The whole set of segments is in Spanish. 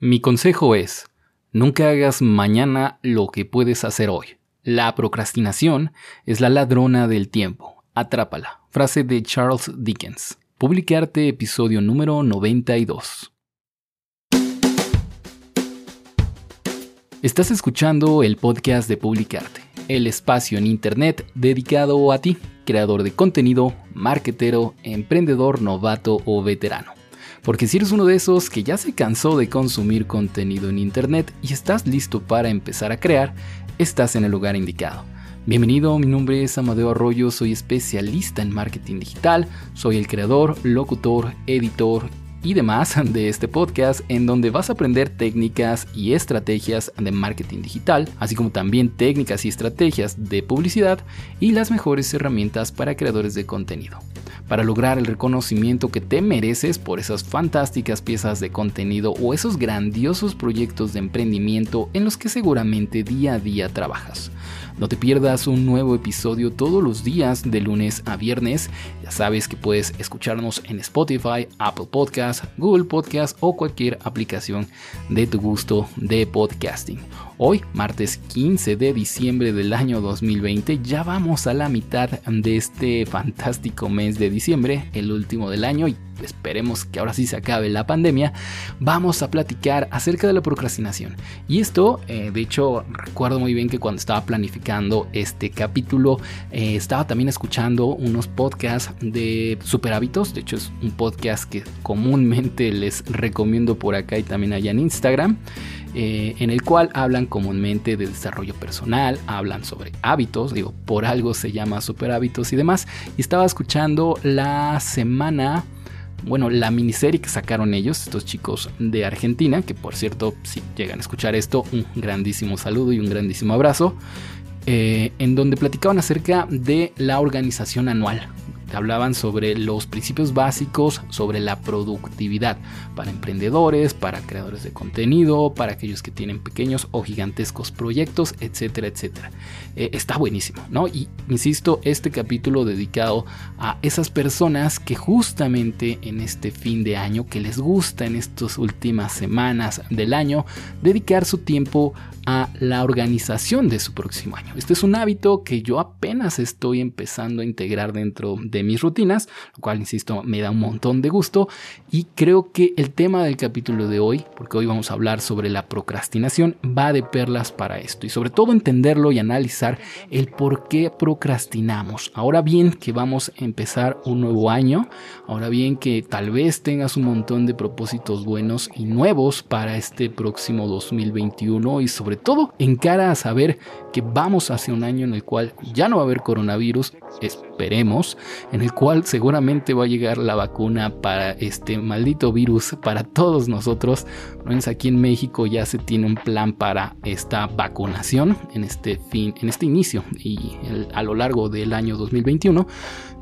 Mi consejo es, nunca hagas mañana lo que puedes hacer hoy. La procrastinación es la ladrona del tiempo. Atrápala. Frase de Charles Dickens. Publicarte episodio número 92. Estás escuchando el podcast de Publicarte, el espacio en Internet dedicado a ti, creador de contenido, marketero, emprendedor, novato o veterano. Porque si eres uno de esos que ya se cansó de consumir contenido en Internet y estás listo para empezar a crear, estás en el lugar indicado. Bienvenido, mi nombre es Amadeo Arroyo, soy especialista en marketing digital, soy el creador, locutor, editor y demás de este podcast en donde vas a aprender técnicas y estrategias de marketing digital, así como también técnicas y estrategias de publicidad y las mejores herramientas para creadores de contenido para lograr el reconocimiento que te mereces por esas fantásticas piezas de contenido o esos grandiosos proyectos de emprendimiento en los que seguramente día a día trabajas. No te pierdas un nuevo episodio todos los días de lunes a viernes. Sabes que puedes escucharnos en Spotify, Apple Podcasts, Google Podcasts o cualquier aplicación de tu gusto de podcasting. Hoy, martes 15 de diciembre del año 2020, ya vamos a la mitad de este fantástico mes de diciembre, el último del año y esperemos que ahora sí se acabe la pandemia, vamos a platicar acerca de la procrastinación. Y esto, eh, de hecho, recuerdo muy bien que cuando estaba planificando este capítulo, eh, estaba también escuchando unos podcasts de super hábitos. De hecho, es un podcast que comúnmente les recomiendo por acá y también allá en Instagram. Eh, en el cual hablan comúnmente de desarrollo personal, hablan sobre hábitos, digo, por algo se llama super hábitos y demás. Y estaba escuchando la semana bueno, la miniserie que sacaron ellos, estos chicos de Argentina, que por cierto, si llegan a escuchar esto, un grandísimo saludo y un grandísimo abrazo, eh, en donde platicaban acerca de la organización anual hablaban sobre los principios básicos sobre la productividad para emprendedores, para creadores de contenido, para aquellos que tienen pequeños o gigantescos proyectos, etcétera, etcétera. Eh, está buenísimo, ¿no? Y insisto, este capítulo dedicado a esas personas que justamente en este fin de año, que les gusta en estas últimas semanas del año, dedicar su tiempo a la organización de su próximo año. Este es un hábito que yo apenas estoy empezando a integrar dentro de mis rutinas, lo cual, insisto, me da un montón de gusto y creo que el tema del capítulo de hoy, porque hoy vamos a hablar sobre la procrastinación, va de perlas para esto y sobre todo entenderlo y analizar el por qué procrastinamos. Ahora bien que vamos a empezar un nuevo año, ahora bien que tal vez tengas un montón de propósitos buenos y nuevos para este próximo 2021 y sobre todo en cara a saber que vamos hacia un año en el cual ya no va a haber coronavirus, esperemos, en el cual seguramente va a llegar la vacuna para este maldito virus para todos nosotros. aquí en México ya se tiene un plan para esta vacunación en este fin, en este inicio y a lo largo del año 2021,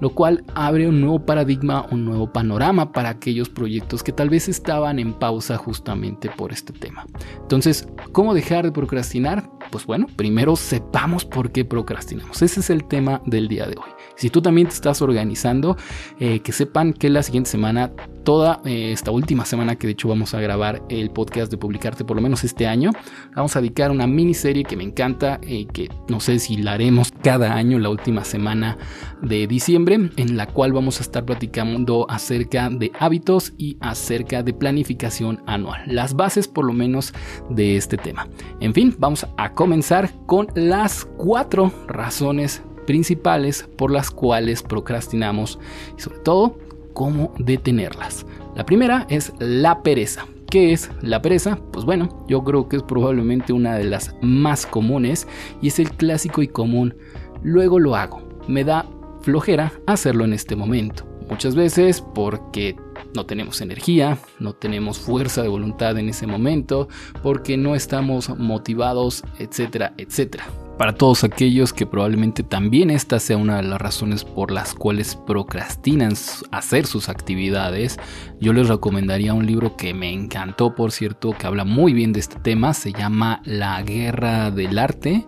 lo cual abre un nuevo paradigma, un nuevo panorama para aquellos proyectos que tal vez estaban en pausa justamente por este tema. Entonces, ¿cómo dejar de procrastinar? Pues bueno, primero sepamos por qué procrastinamos. Ese es el tema del día de hoy. Tú también te estás organizando, eh, que sepan que la siguiente semana, toda eh, esta última semana que de hecho vamos a grabar el podcast de publicarte por lo menos este año, vamos a dedicar una miniserie que me encanta, eh, que no sé si la haremos cada año, la última semana de diciembre, en la cual vamos a estar platicando acerca de hábitos y acerca de planificación anual. Las bases por lo menos de este tema. En fin, vamos a comenzar con las cuatro razones principales por las cuales procrastinamos y sobre todo cómo detenerlas. La primera es la pereza. ¿Qué es la pereza? Pues bueno, yo creo que es probablemente una de las más comunes y es el clásico y común. Luego lo hago. Me da flojera hacerlo en este momento. Muchas veces porque no tenemos energía, no tenemos fuerza de voluntad en ese momento, porque no estamos motivados, etcétera, etcétera. Para todos aquellos que probablemente también esta sea una de las razones por las cuales procrastinan hacer sus actividades, yo les recomendaría un libro que me encantó, por cierto, que habla muy bien de este tema, se llama La Guerra del Arte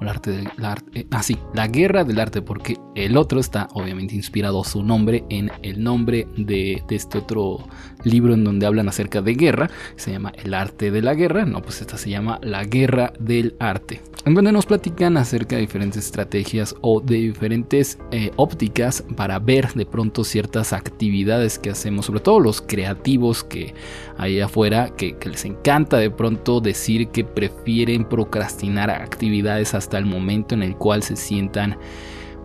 el arte del arte, eh, ah la guerra del arte, porque el otro está obviamente inspirado su nombre en el nombre de, de este otro libro en donde hablan acerca de guerra, se llama El arte de la guerra, no, pues esta se llama La guerra del arte, en donde nos platican acerca de diferentes estrategias o de diferentes eh, ópticas para ver de pronto ciertas actividades que hacemos, sobre todo los creativos que hay afuera, que, que les encanta de pronto decir que prefieren procrastinar actividades hasta el momento en el cual se sientan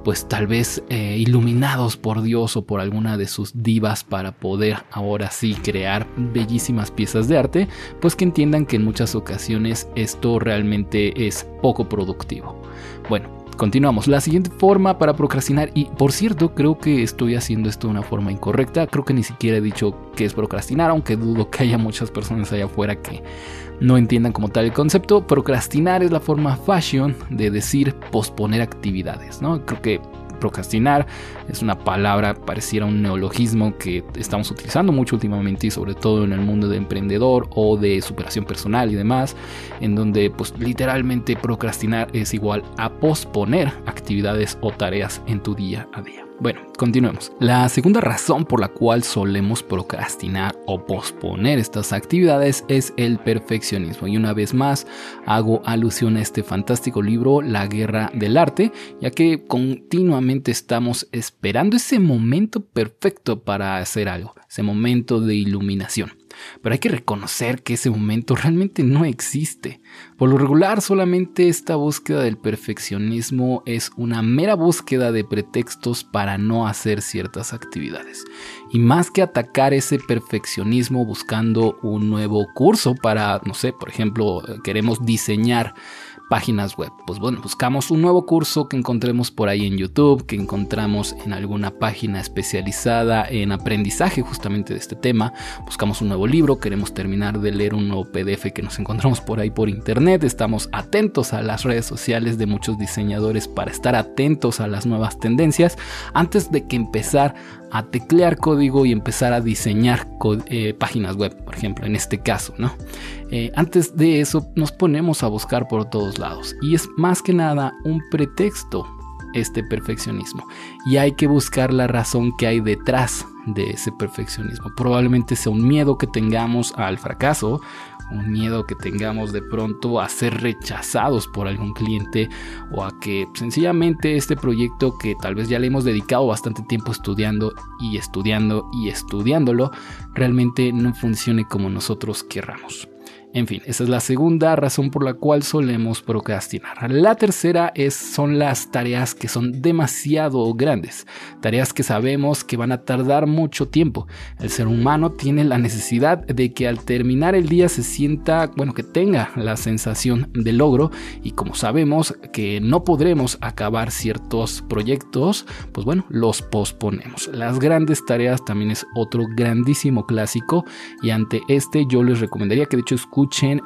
pues tal vez eh, iluminados por Dios o por alguna de sus divas para poder ahora sí crear bellísimas piezas de arte, pues que entiendan que en muchas ocasiones esto realmente es poco productivo. Bueno, Continuamos. La siguiente forma para procrastinar, y por cierto, creo que estoy haciendo esto de una forma incorrecta. Creo que ni siquiera he dicho que es procrastinar, aunque dudo que haya muchas personas allá afuera que no entiendan como tal el concepto. Procrastinar es la forma fashion de decir posponer actividades, ¿no? Creo que procrastinar es una palabra, pareciera un neologismo que estamos utilizando mucho últimamente y sobre todo en el mundo de emprendedor o de superación personal y demás, en donde pues literalmente procrastinar es igual a posponer actividades o tareas en tu día a día. Bueno, continuemos. La segunda razón por la cual solemos procrastinar o posponer estas actividades es el perfeccionismo. Y una vez más hago alusión a este fantástico libro La Guerra del Arte, ya que continuamente estamos esperando ese momento perfecto para hacer algo, ese momento de iluminación. Pero hay que reconocer que ese momento realmente no existe. Por lo regular, solamente esta búsqueda del perfeccionismo es una mera búsqueda de pretextos para no hacer ciertas actividades. Y más que atacar ese perfeccionismo buscando un nuevo curso para, no sé, por ejemplo, queremos diseñar páginas web. Pues bueno, buscamos un nuevo curso que encontremos por ahí en YouTube, que encontramos en alguna página especializada en aprendizaje justamente de este tema. Buscamos un nuevo libro, queremos terminar de leer un nuevo PDF que nos encontramos por ahí por internet. Estamos atentos a las redes sociales de muchos diseñadores para estar atentos a las nuevas tendencias antes de que empezar a teclear código y empezar a diseñar eh, páginas web, por ejemplo, en este caso, ¿no? Eh, antes de eso nos ponemos a buscar por todos lados y es más que nada un pretexto este perfeccionismo y hay que buscar la razón que hay detrás de ese perfeccionismo. Probablemente sea un miedo que tengamos al fracaso, un miedo que tengamos de pronto a ser rechazados por algún cliente o a que sencillamente este proyecto que tal vez ya le hemos dedicado bastante tiempo estudiando y estudiando y estudiándolo realmente no funcione como nosotros querramos. En fin, esa es la segunda razón por la cual solemos procrastinar. La tercera es, son las tareas que son demasiado grandes, tareas que sabemos que van a tardar mucho tiempo. El ser humano tiene la necesidad de que al terminar el día se sienta, bueno, que tenga la sensación de logro y como sabemos que no podremos acabar ciertos proyectos, pues bueno, los posponemos. Las grandes tareas también es otro grandísimo clásico y ante este yo les recomendaría que de hecho escuchen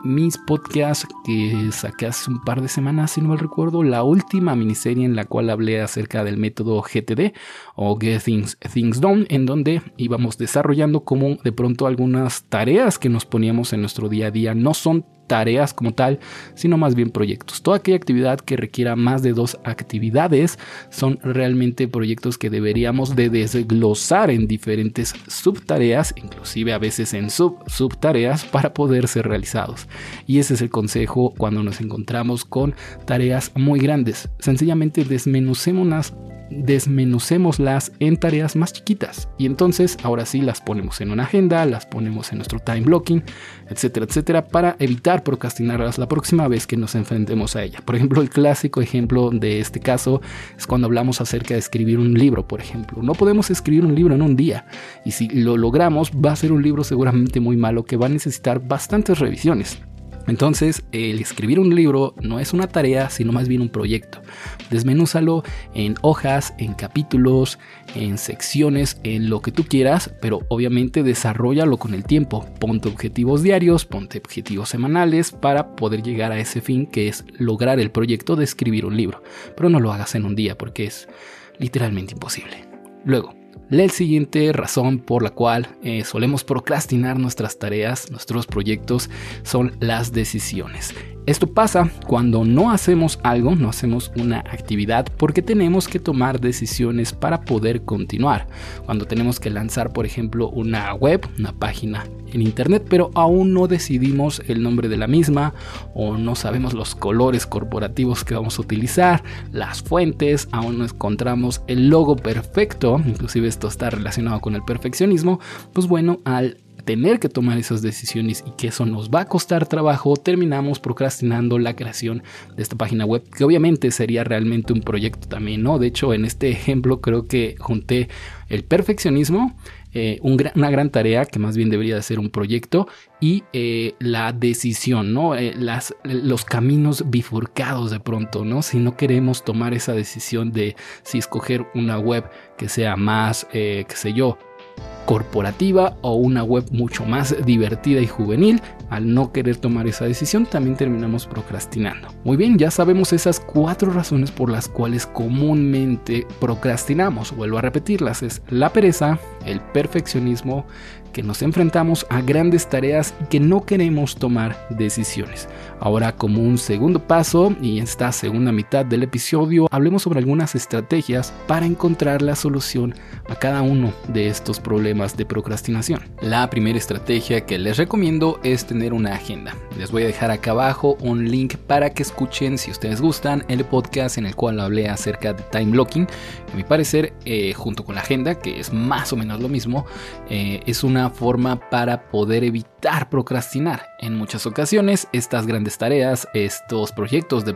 mis podcasts que saqué hace un par de semanas, si no mal recuerdo, la última miniserie en la cual hablé acerca del método GTD o Get Things, Things Done, en donde íbamos desarrollando como de pronto algunas tareas que nos poníamos en nuestro día a día no son tareas como tal, sino más bien proyectos. Toda aquella actividad que requiera más de dos actividades son realmente proyectos que deberíamos de desglosar en diferentes subtareas, inclusive a veces en sub subtareas para poder ser realizados. Y ese es el consejo cuando nos encontramos con tareas muy grandes. Sencillamente desmenucémonos desmenucémoslas en tareas más chiquitas y entonces ahora sí las ponemos en una agenda, las ponemos en nuestro time blocking, etcétera, etcétera, para evitar procrastinarlas la próxima vez que nos enfrentemos a ella. Por ejemplo, el clásico ejemplo de este caso es cuando hablamos acerca de escribir un libro, por ejemplo. No podemos escribir un libro en un día y si lo logramos va a ser un libro seguramente muy malo que va a necesitar bastantes revisiones. Entonces, el escribir un libro no es una tarea, sino más bien un proyecto. Desmenúzalo en hojas, en capítulos, en secciones, en lo que tú quieras, pero obviamente desarrollalo con el tiempo. Ponte objetivos diarios, ponte objetivos semanales para poder llegar a ese fin que es lograr el proyecto de escribir un libro. Pero no lo hagas en un día porque es literalmente imposible. Luego, La siguiente razón por la cual eh, solemos procrastinar nuestras tareas, nuestros proyectos, son las decisiones. Esto pasa cuando no hacemos algo, no hacemos una actividad porque tenemos que tomar decisiones para poder continuar. Cuando tenemos que lanzar, por ejemplo, una web, una página en internet, pero aún no decidimos el nombre de la misma o no sabemos los colores corporativos que vamos a utilizar, las fuentes, aún no encontramos el logo perfecto, inclusive está relacionado con el perfeccionismo, pues bueno, al tener que tomar esas decisiones y que eso nos va a costar trabajo, terminamos procrastinando la creación de esta página web, que obviamente sería realmente un proyecto también, ¿no? De hecho, en este ejemplo creo que junté el perfeccionismo, eh, una gran tarea que más bien debería de ser un proyecto y eh, la decisión, ¿no? Eh, las, los caminos bifurcados de pronto, ¿no? Si no queremos tomar esa decisión de si escoger una web que sea más, qué sé yo, corporativa o una web mucho más divertida y juvenil, al no querer tomar esa decisión también terminamos procrastinando. Muy bien, ya sabemos esas cuatro razones por las cuales comúnmente procrastinamos. Vuelvo a repetirlas, es la pereza, el perfeccionismo, que nos enfrentamos a grandes tareas y que no queremos tomar decisiones. Ahora como un segundo paso y en esta segunda mitad del episodio hablemos sobre algunas estrategias para encontrar la solución a cada uno de estos problemas de procrastinación. La primera estrategia que les recomiendo es tener una agenda. Les voy a dejar acá abajo un link para que escuchen si ustedes gustan el podcast en el cual hablé acerca de time blocking. A mi parecer eh, junto con la agenda que es más o menos lo mismo eh, es una forma para poder evitar procrastinar. En muchas ocasiones estas grandes tareas, estos proyectos de,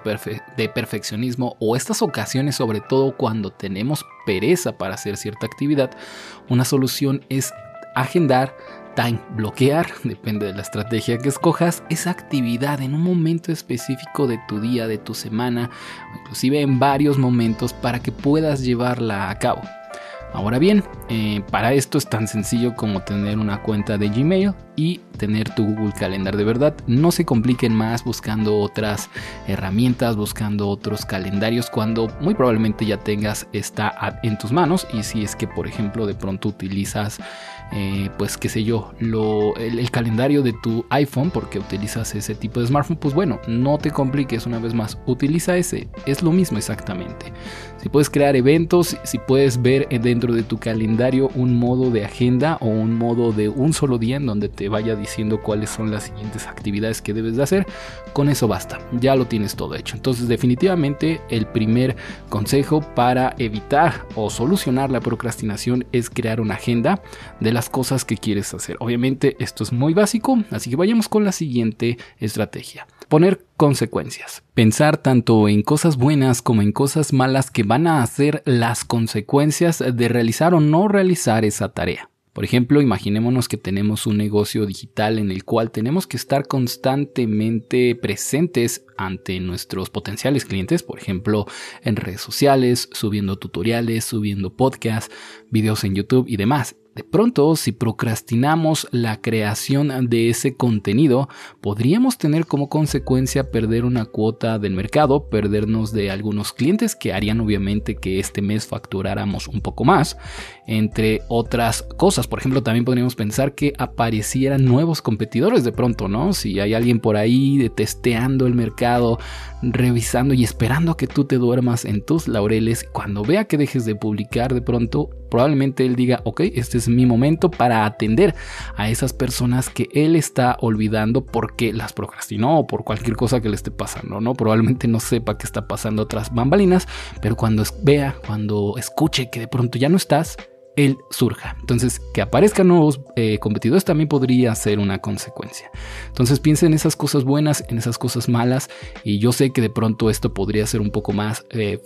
de perfeccionismo o estas ocasiones sobre todo cuando tenemos pereza para hacer cierta actividad, una solución es agendar time bloquear, depende de la estrategia que escojas, esa actividad en un momento específico de tu día, de tu semana, inclusive en varios momentos para que puedas llevarla a cabo. Ahora bien, eh, para esto es tan sencillo como tener una cuenta de Gmail y tener tu Google Calendar de verdad. No se compliquen más buscando otras herramientas, buscando otros calendarios cuando muy probablemente ya tengas esta app en tus manos y si es que por ejemplo de pronto utilizas eh, pues qué sé yo, lo, el, calendario de tu iPhone porque utilizas ese tipo de smartphone, pues bueno, no te compliques una vez más, utiliza ese, es lo mismo exactamente. Si puedes crear eventos, si puedes ver dentro de tu calendario un modo de agenda o un modo de un solo día en donde te vaya diciendo cuáles son las siguientes actividades que debes de hacer, con eso basta, ya lo tienes todo hecho. Entonces definitivamente el primer consejo para evitar o solucionar la procrastinación es crear una agenda de las cosas que quieres hacer. Obviamente esto es muy básico, así que vayamos con la siguiente estrategia. Poner consecuencias. Pensar tanto en cosas buenas como en cosas malas que van a hacer las consecuencias de realizar o no realizar esa tarea. Por ejemplo, imaginémonos que tenemos un negocio digital en el cual tenemos que estar constantemente presentes ante nuestros potenciales clientes, por ejemplo, en redes sociales, subiendo tutoriales, subiendo podcasts, videos en YouTube y demás. De pronto, si procrastinamos la creación de ese contenido, podríamos tener como consecuencia perder una cuota del mercado, perdernos de algunos clientes que harían obviamente que este mes facturáramos un poco más, entre otras cosas. Por ejemplo, también podríamos pensar que aparecieran nuevos competidores de pronto, ¿no? Si hay alguien por ahí testeando el mercado, revisando y esperando a que tú te duermas en tus laureles, cuando vea que dejes de publicar de pronto, probablemente él diga, ok, este es mi momento para atender a esas personas que él está olvidando porque las procrastinó o por cualquier cosa que le esté pasando, ¿no? Probablemente no sepa qué está pasando otras bambalinas, pero cuando vea, cuando escuche que de pronto ya no estás, él surja. Entonces, que aparezcan nuevos eh, competidores también podría ser una consecuencia. Entonces, piensa en esas cosas buenas, en esas cosas malas, y yo sé que de pronto esto podría ser un poco más eh,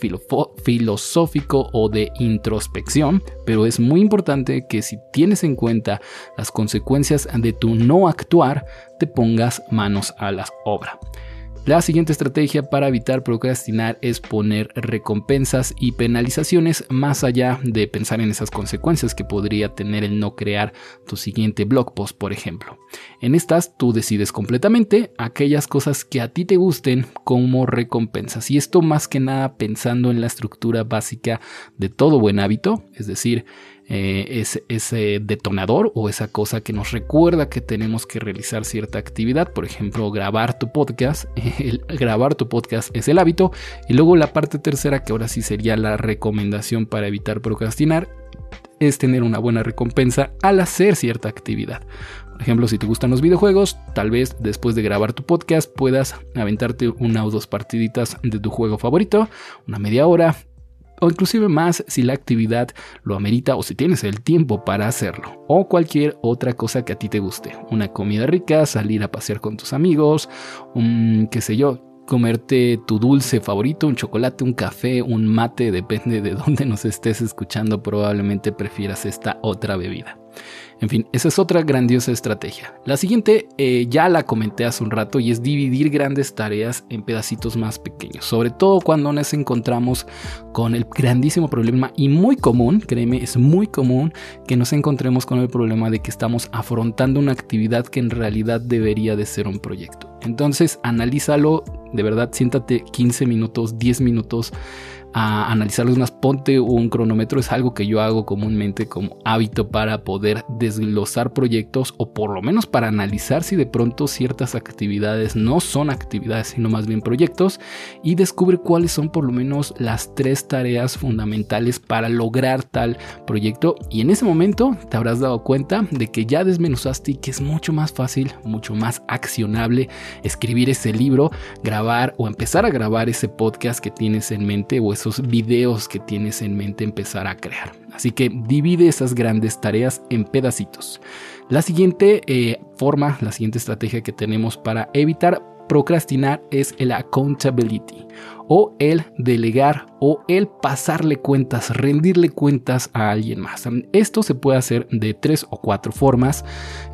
filosófico o de introspección, pero es muy importante que si tienes en cuenta las consecuencias de tu no actuar, te pongas manos a la obra. La siguiente estrategia para evitar procrastinar es poner recompensas y penalizaciones más allá de pensar en esas consecuencias que podría tener el no crear tu siguiente blog post, por ejemplo. En estas tú decides completamente aquellas cosas que a ti te gusten como recompensas y esto más que nada pensando en la estructura básica de todo buen hábito, es decir, eh, ese detonador o esa cosa que nos recuerda que tenemos que realizar cierta actividad. Por ejemplo, grabar tu podcast. Grabar tu podcast es el hábito. Y luego la parte tercera, que ahora sí sería la recomendación para evitar procrastinar, es tener una buena recompensa al hacer cierta actividad. Por ejemplo, si te gustan los videojuegos, tal vez después de grabar tu podcast puedas aventarte una o dos partiditas de tu juego favorito, una media hora, o inclusive más si la actividad lo amerita o si tienes el tiempo para hacerlo, o cualquier otra cosa que a ti te guste, una comida rica, salir a pasear con tus amigos, un, qué sé yo, comerte tu dulce favorito, un chocolate, un café, un mate, depende de dónde nos estés escuchando, probablemente prefieras esta otra bebida. En fin, esa es otra grandiosa estrategia. La siguiente eh, ya la comenté hace un rato y es dividir grandes tareas en pedacitos más pequeños, sobre todo cuando nos encontramos con el grandísimo problema y muy común, créeme, es muy común que nos encontremos con el problema de que estamos afrontando una actividad que en realidad debería de ser un proyecto. Entonces, analízalo, de verdad, siéntate 15 minutos, 10 minutos a analizarlos más. Ponte un cronómetro, es algo que yo hago comúnmente como hábito para poder desglosar proyectos o por lo menos para analizar si de pronto ciertas actividades no son actividades sino más bien proyectos y descubrir cuáles son por lo menos las tres tareas fundamentales para lograr tal proyecto y en ese momento te habrás dado cuenta de que ya desmenuzaste y que es mucho más fácil, mucho más accionable escribir ese libro, grabar o empezar a grabar ese podcast que tienes en mente o esos videos que tienes en mente empezar a crear. Así que divide esas grandes tareas en pedacitos. La siguiente eh, forma, la siguiente estrategia que tenemos para evitar procrastinar es el accountability o el delegar o el pasarle cuentas, rendirle cuentas a alguien más. Esto se puede hacer de tres o cuatro formas,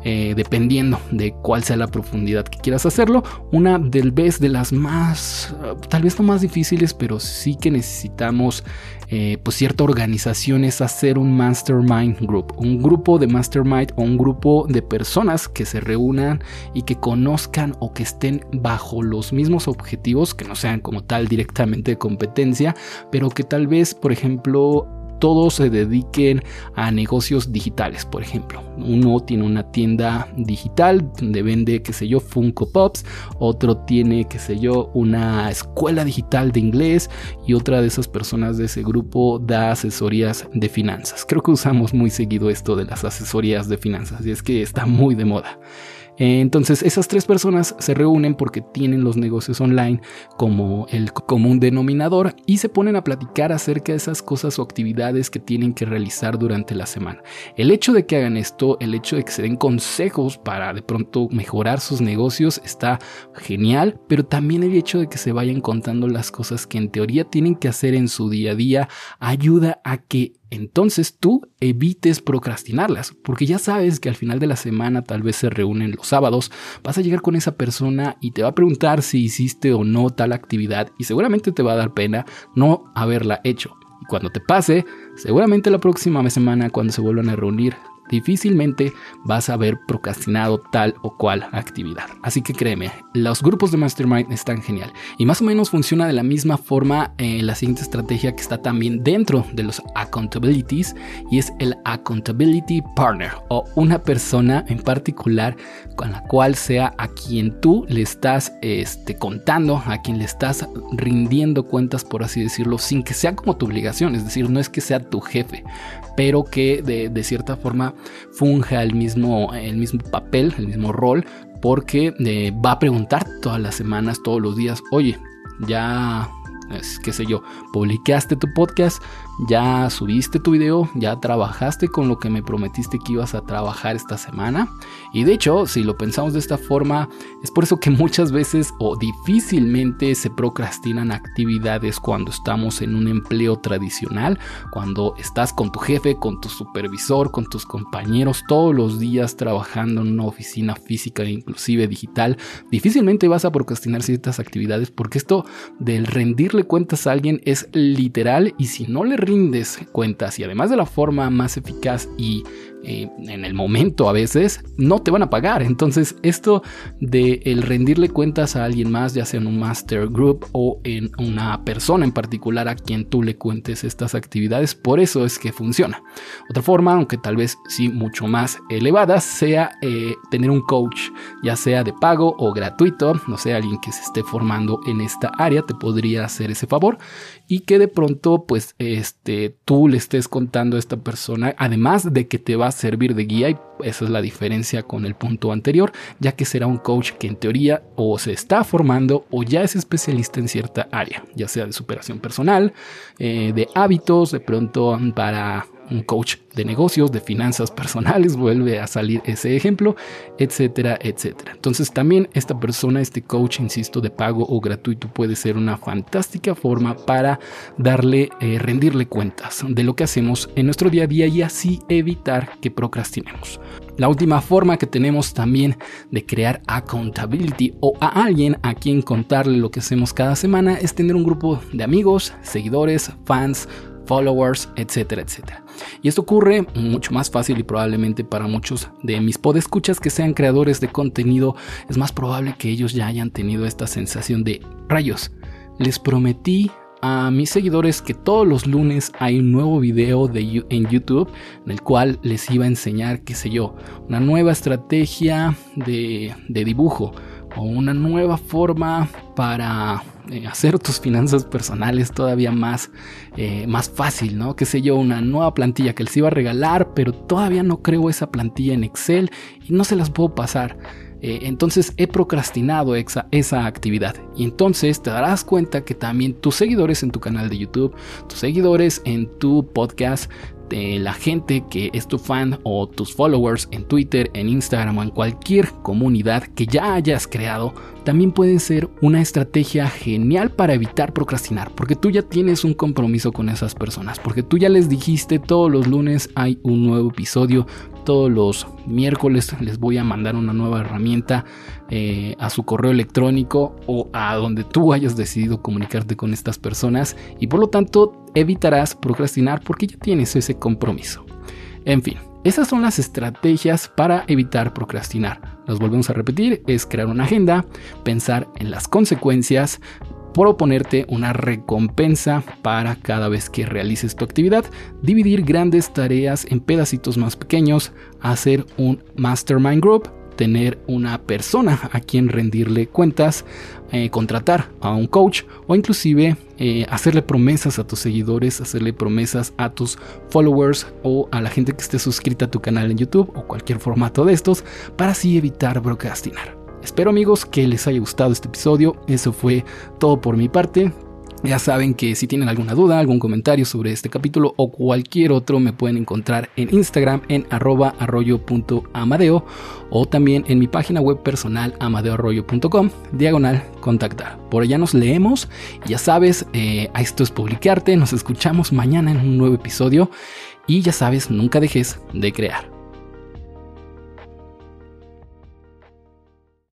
eh, dependiendo de cuál sea la profundidad que quieras hacerlo. Una del vez de las más, tal vez no más difíciles, pero sí que necesitamos eh, pues cierta organización es hacer un mastermind group, un grupo de mastermind o un grupo de personas que se reúnan y que conozcan o que estén bajo los mismos objetivos, que no sean como tal directamente de competencia, pero que tal vez, por ejemplo, todos se dediquen a negocios digitales, por ejemplo. Uno tiene una tienda digital donde vende, qué sé yo, Funko Pops, otro tiene, qué sé yo, una escuela digital de inglés y otra de esas personas de ese grupo da asesorías de finanzas. Creo que usamos muy seguido esto de las asesorías de finanzas y es que está muy de moda. Entonces esas tres personas se reúnen porque tienen los negocios online como el común denominador y se ponen a platicar acerca de esas cosas o actividades que tienen que realizar durante la semana. El hecho de que hagan esto, el hecho de que se den consejos para de pronto mejorar sus negocios está genial, pero también el hecho de que se vayan contando las cosas que en teoría tienen que hacer en su día a día ayuda a que entonces tú evites procrastinarlas, porque ya sabes que al final de la semana tal vez se reúnen los sábados, vas a llegar con esa persona y te va a preguntar si hiciste o no tal actividad y seguramente te va a dar pena no haberla hecho. Y cuando te pase, seguramente la próxima semana cuando se vuelvan a reunir, difícilmente vas a haber procrastinado tal o cual actividad. Así que créeme, los grupos de Mastermind están genial. Y más o menos funciona de la misma forma eh, la siguiente estrategia que está también dentro de los accountabilities y es el accountability partner o una persona en particular con la cual sea a quien tú le estás este, contando, a quien le estás rindiendo cuentas, por así decirlo, sin que sea como tu obligación. Es decir, no es que sea tu jefe, pero que de, cierta forma funja el mismo, el mismo papel, el mismo rol, porque eh, va a preguntar todas las semanas, todos los días, oye, ya, es, qué sé yo, publicaste tu podcast, ya subiste tu video, ya trabajaste con lo que me prometiste que ibas a trabajar esta semana. Y de hecho, si lo pensamos de esta forma, es por eso que muchas veces o difícilmente se procrastinan actividades cuando estamos en un empleo tradicional, cuando estás con tu jefe, con tu supervisor, con tus compañeros todos los días trabajando en una oficina física e inclusive digital, difícilmente vas a procrastinar ciertas actividades porque esto del rendirle cuentas a alguien es literal y si no le rindes cuentas y además de la forma más eficaz y eh, en el momento a veces, no te van a pagar. Entonces, esto de el rendirle cuentas a alguien más, ya sea en un master group o en una persona en particular a quien tú le cuentes estas actividades, por eso es que funciona. Otra forma, aunque tal vez sí mucho más elevada, sea eh, tener un coach, ya sea de pago o gratuito, no sé, alguien que se esté formando en esta área te podría hacer ese favor y que de pronto pues este tú le estés contando a esta persona además de que te va a servir de guía y esa es la diferencia con el punto anterior ya que será un coach que en teoría o se está formando o ya es especialista en cierta área ya sea de superación personal eh, de hábitos de pronto para un coach de negocios, de finanzas personales, vuelve a salir ese ejemplo, etcétera, etcétera. Entonces también esta persona, este coach, insisto, de pago o gratuito puede ser una fantástica forma para darle, eh, rendirle cuentas de lo que hacemos en nuestro día a día y así evitar que procrastinemos. La última forma que tenemos también de crear accountability o a alguien a quien contarle lo que hacemos cada semana es tener un grupo de amigos, seguidores, fans, followers, etcétera, etcétera. Y esto ocurre mucho más fácil y probablemente para muchos de mis podescuchas que sean creadores de contenido, es más probable que ellos ya hayan tenido esta sensación de rayos. Les prometí a mis seguidores que todos los lunes hay un nuevo video de, en YouTube en el cual les iba a enseñar, qué sé yo, una nueva estrategia de, de dibujo o una nueva forma para eh, hacer tus finanzas personales todavía más, eh, más fácil, ¿no? Qué sé yo, una nueva plantilla que les iba a regalar, pero todavía no creo esa plantilla en Excel y no se las puedo pasar. Eh, entonces he procrastinado esa, esa, actividad. Y entonces te darás cuenta que también tus seguidores en tu canal de YouTube, tus seguidores en tu podcast, la gente que es tu fan o tus followers en Twitter, en Instagram o en cualquier comunidad que ya hayas creado, también puede ser una estrategia genial para evitar procrastinar, porque tú ya tienes un compromiso con esas personas, porque tú ya les dijiste todos los lunes hay un nuevo episodio, todos los miércoles les voy a mandar una nueva herramienta eh, a su correo electrónico o a donde tú hayas decidido comunicarte con estas personas y por lo tanto evitarás procrastinar porque ya tienes ese compromiso. En fin, esas son las estrategias para evitar procrastinar. Las volvemos a repetir, es crear una agenda, pensar en las consecuencias, proponerte una recompensa para cada vez que realices tu actividad, dividir grandes tareas en pedacitos más pequeños, hacer un mastermind group, tener una persona a quien rendirle cuentas, eh, contratar a un coach o inclusive eh, hacerle promesas a tus seguidores, hacerle promesas a tus followers o a la gente que esté suscrita a tu canal en YouTube o cualquier formato de estos para así evitar procrastinar. Espero amigos que les haya gustado este episodio. Eso fue todo por mi parte. Ya saben que si tienen alguna duda, algún comentario sobre este capítulo o cualquier otro, me pueden encontrar en Instagram en arroba arroyo.amadeo o también en mi página web personal amadeoarroyo.com, diagonal contactar. Por allá nos leemos ya sabes, eh, esto es publicarte, nos escuchamos mañana en un nuevo episodio y ya sabes, nunca dejes de crear.